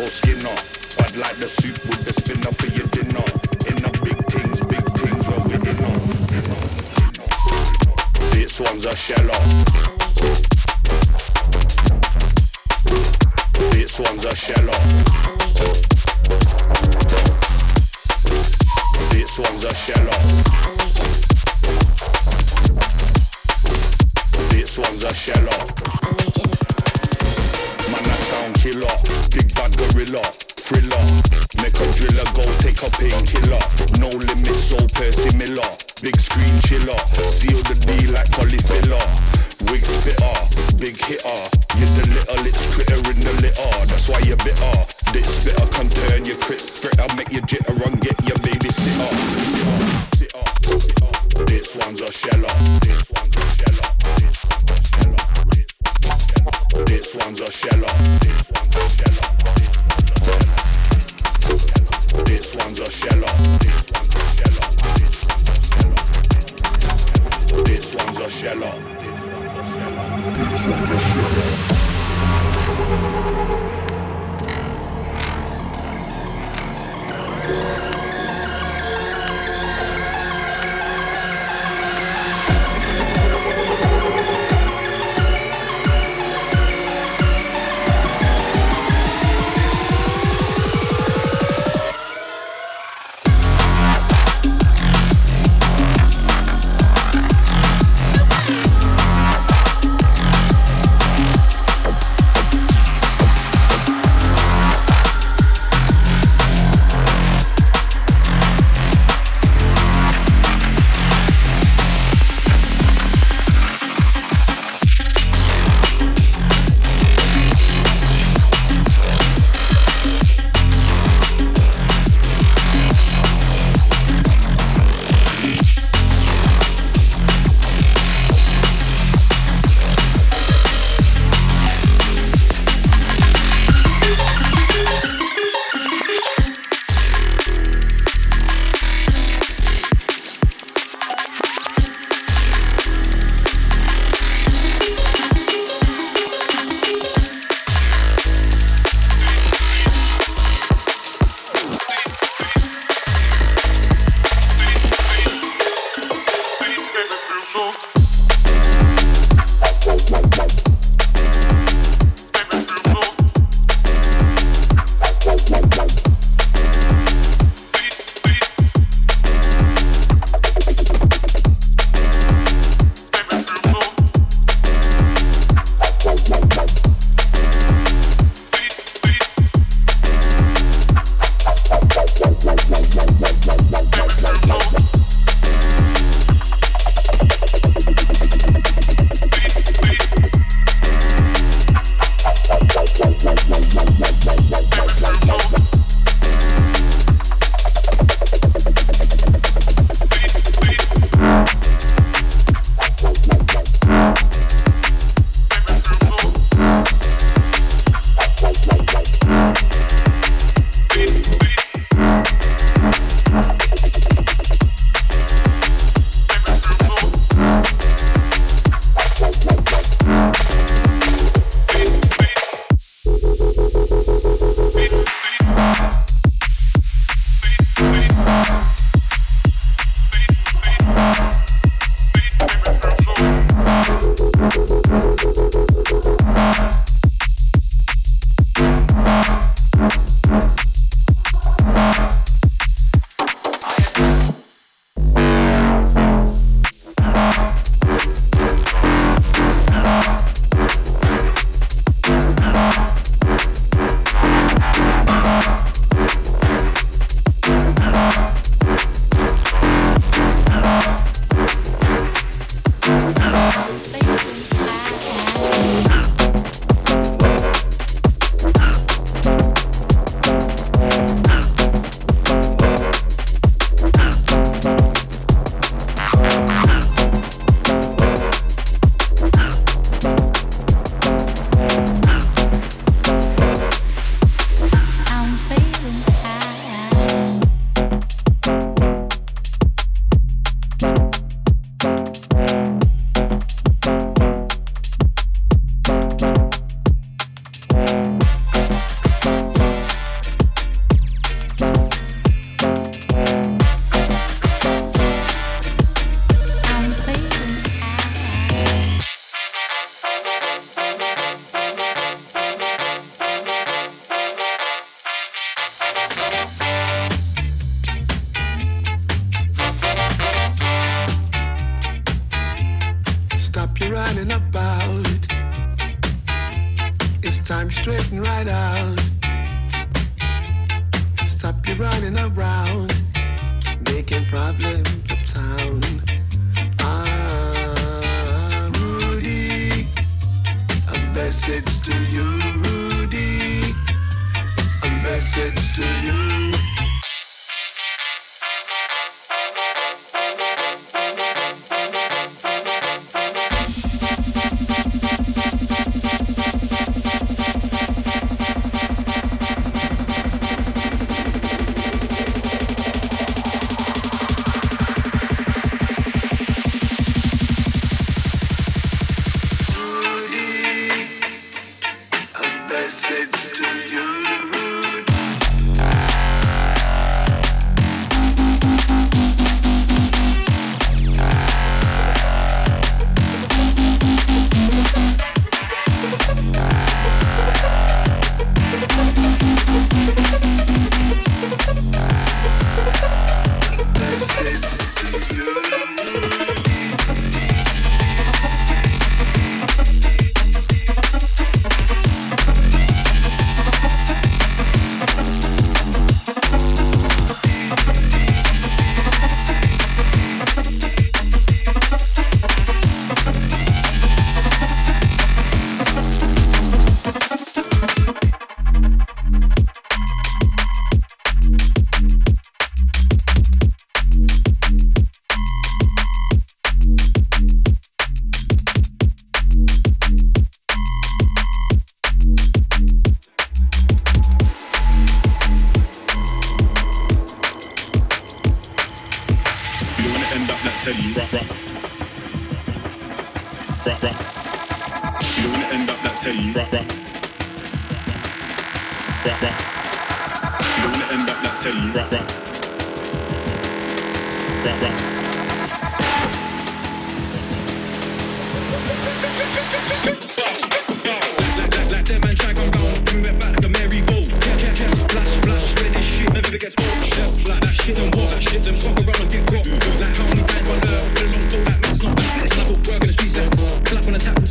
or skinner. I'd like the soup with the spinner for your dinner. In the big things, big things when we're in on. This one's a sheller.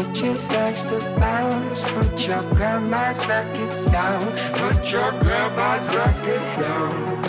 it just likes to bounce. Put your grandma's records down. Put your grandma's records down.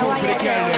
çok frekar.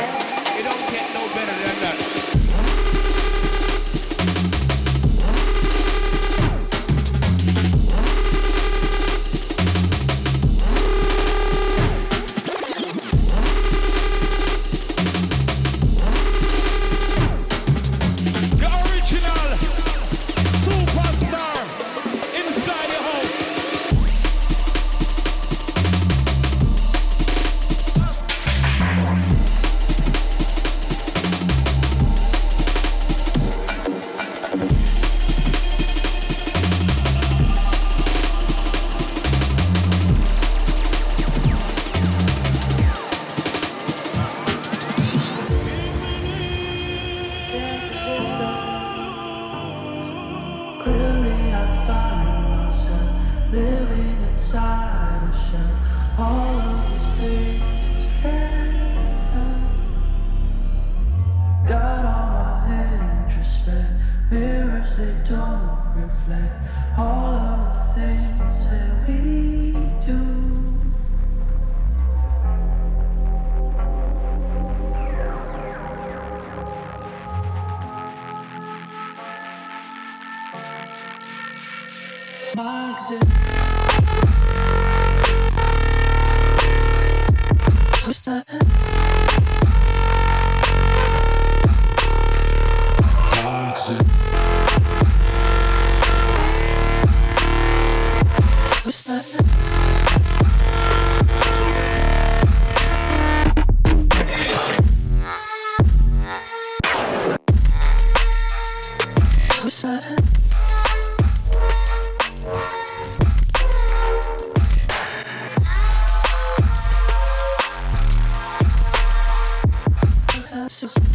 Just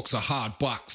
books are hard backs.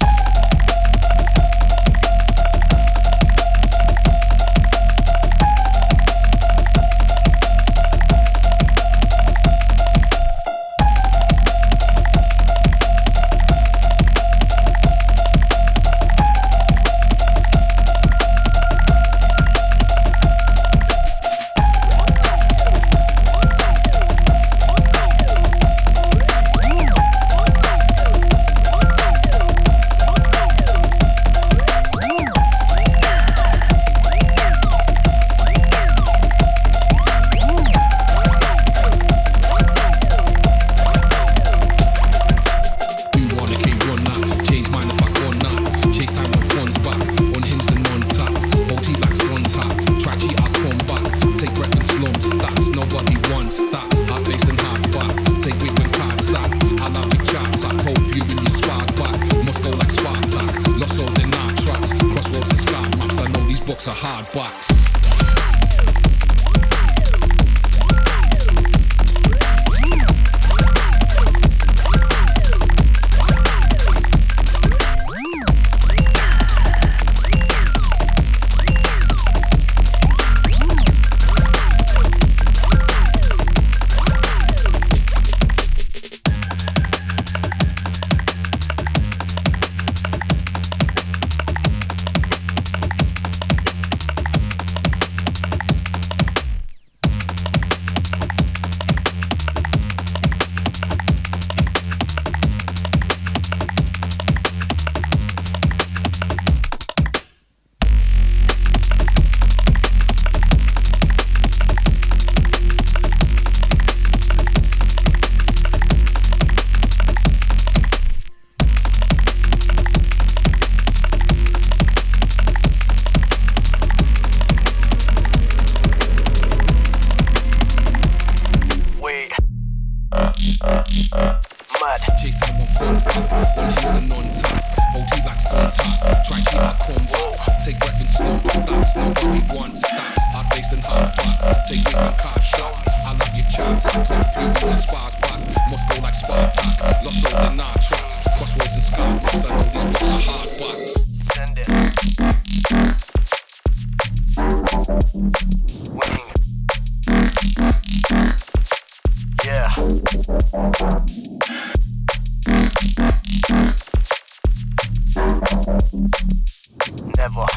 Never.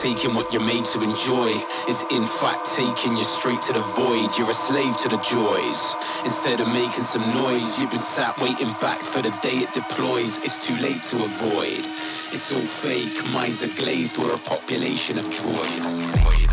Taking what you're made to enjoy is in fact taking you straight to the void. You're a slave to the joys. Instead of making some noise, you've been sat waiting back for the day it deploys. It's too late to avoid. It's all fake, minds are glazed, we're a population of droids.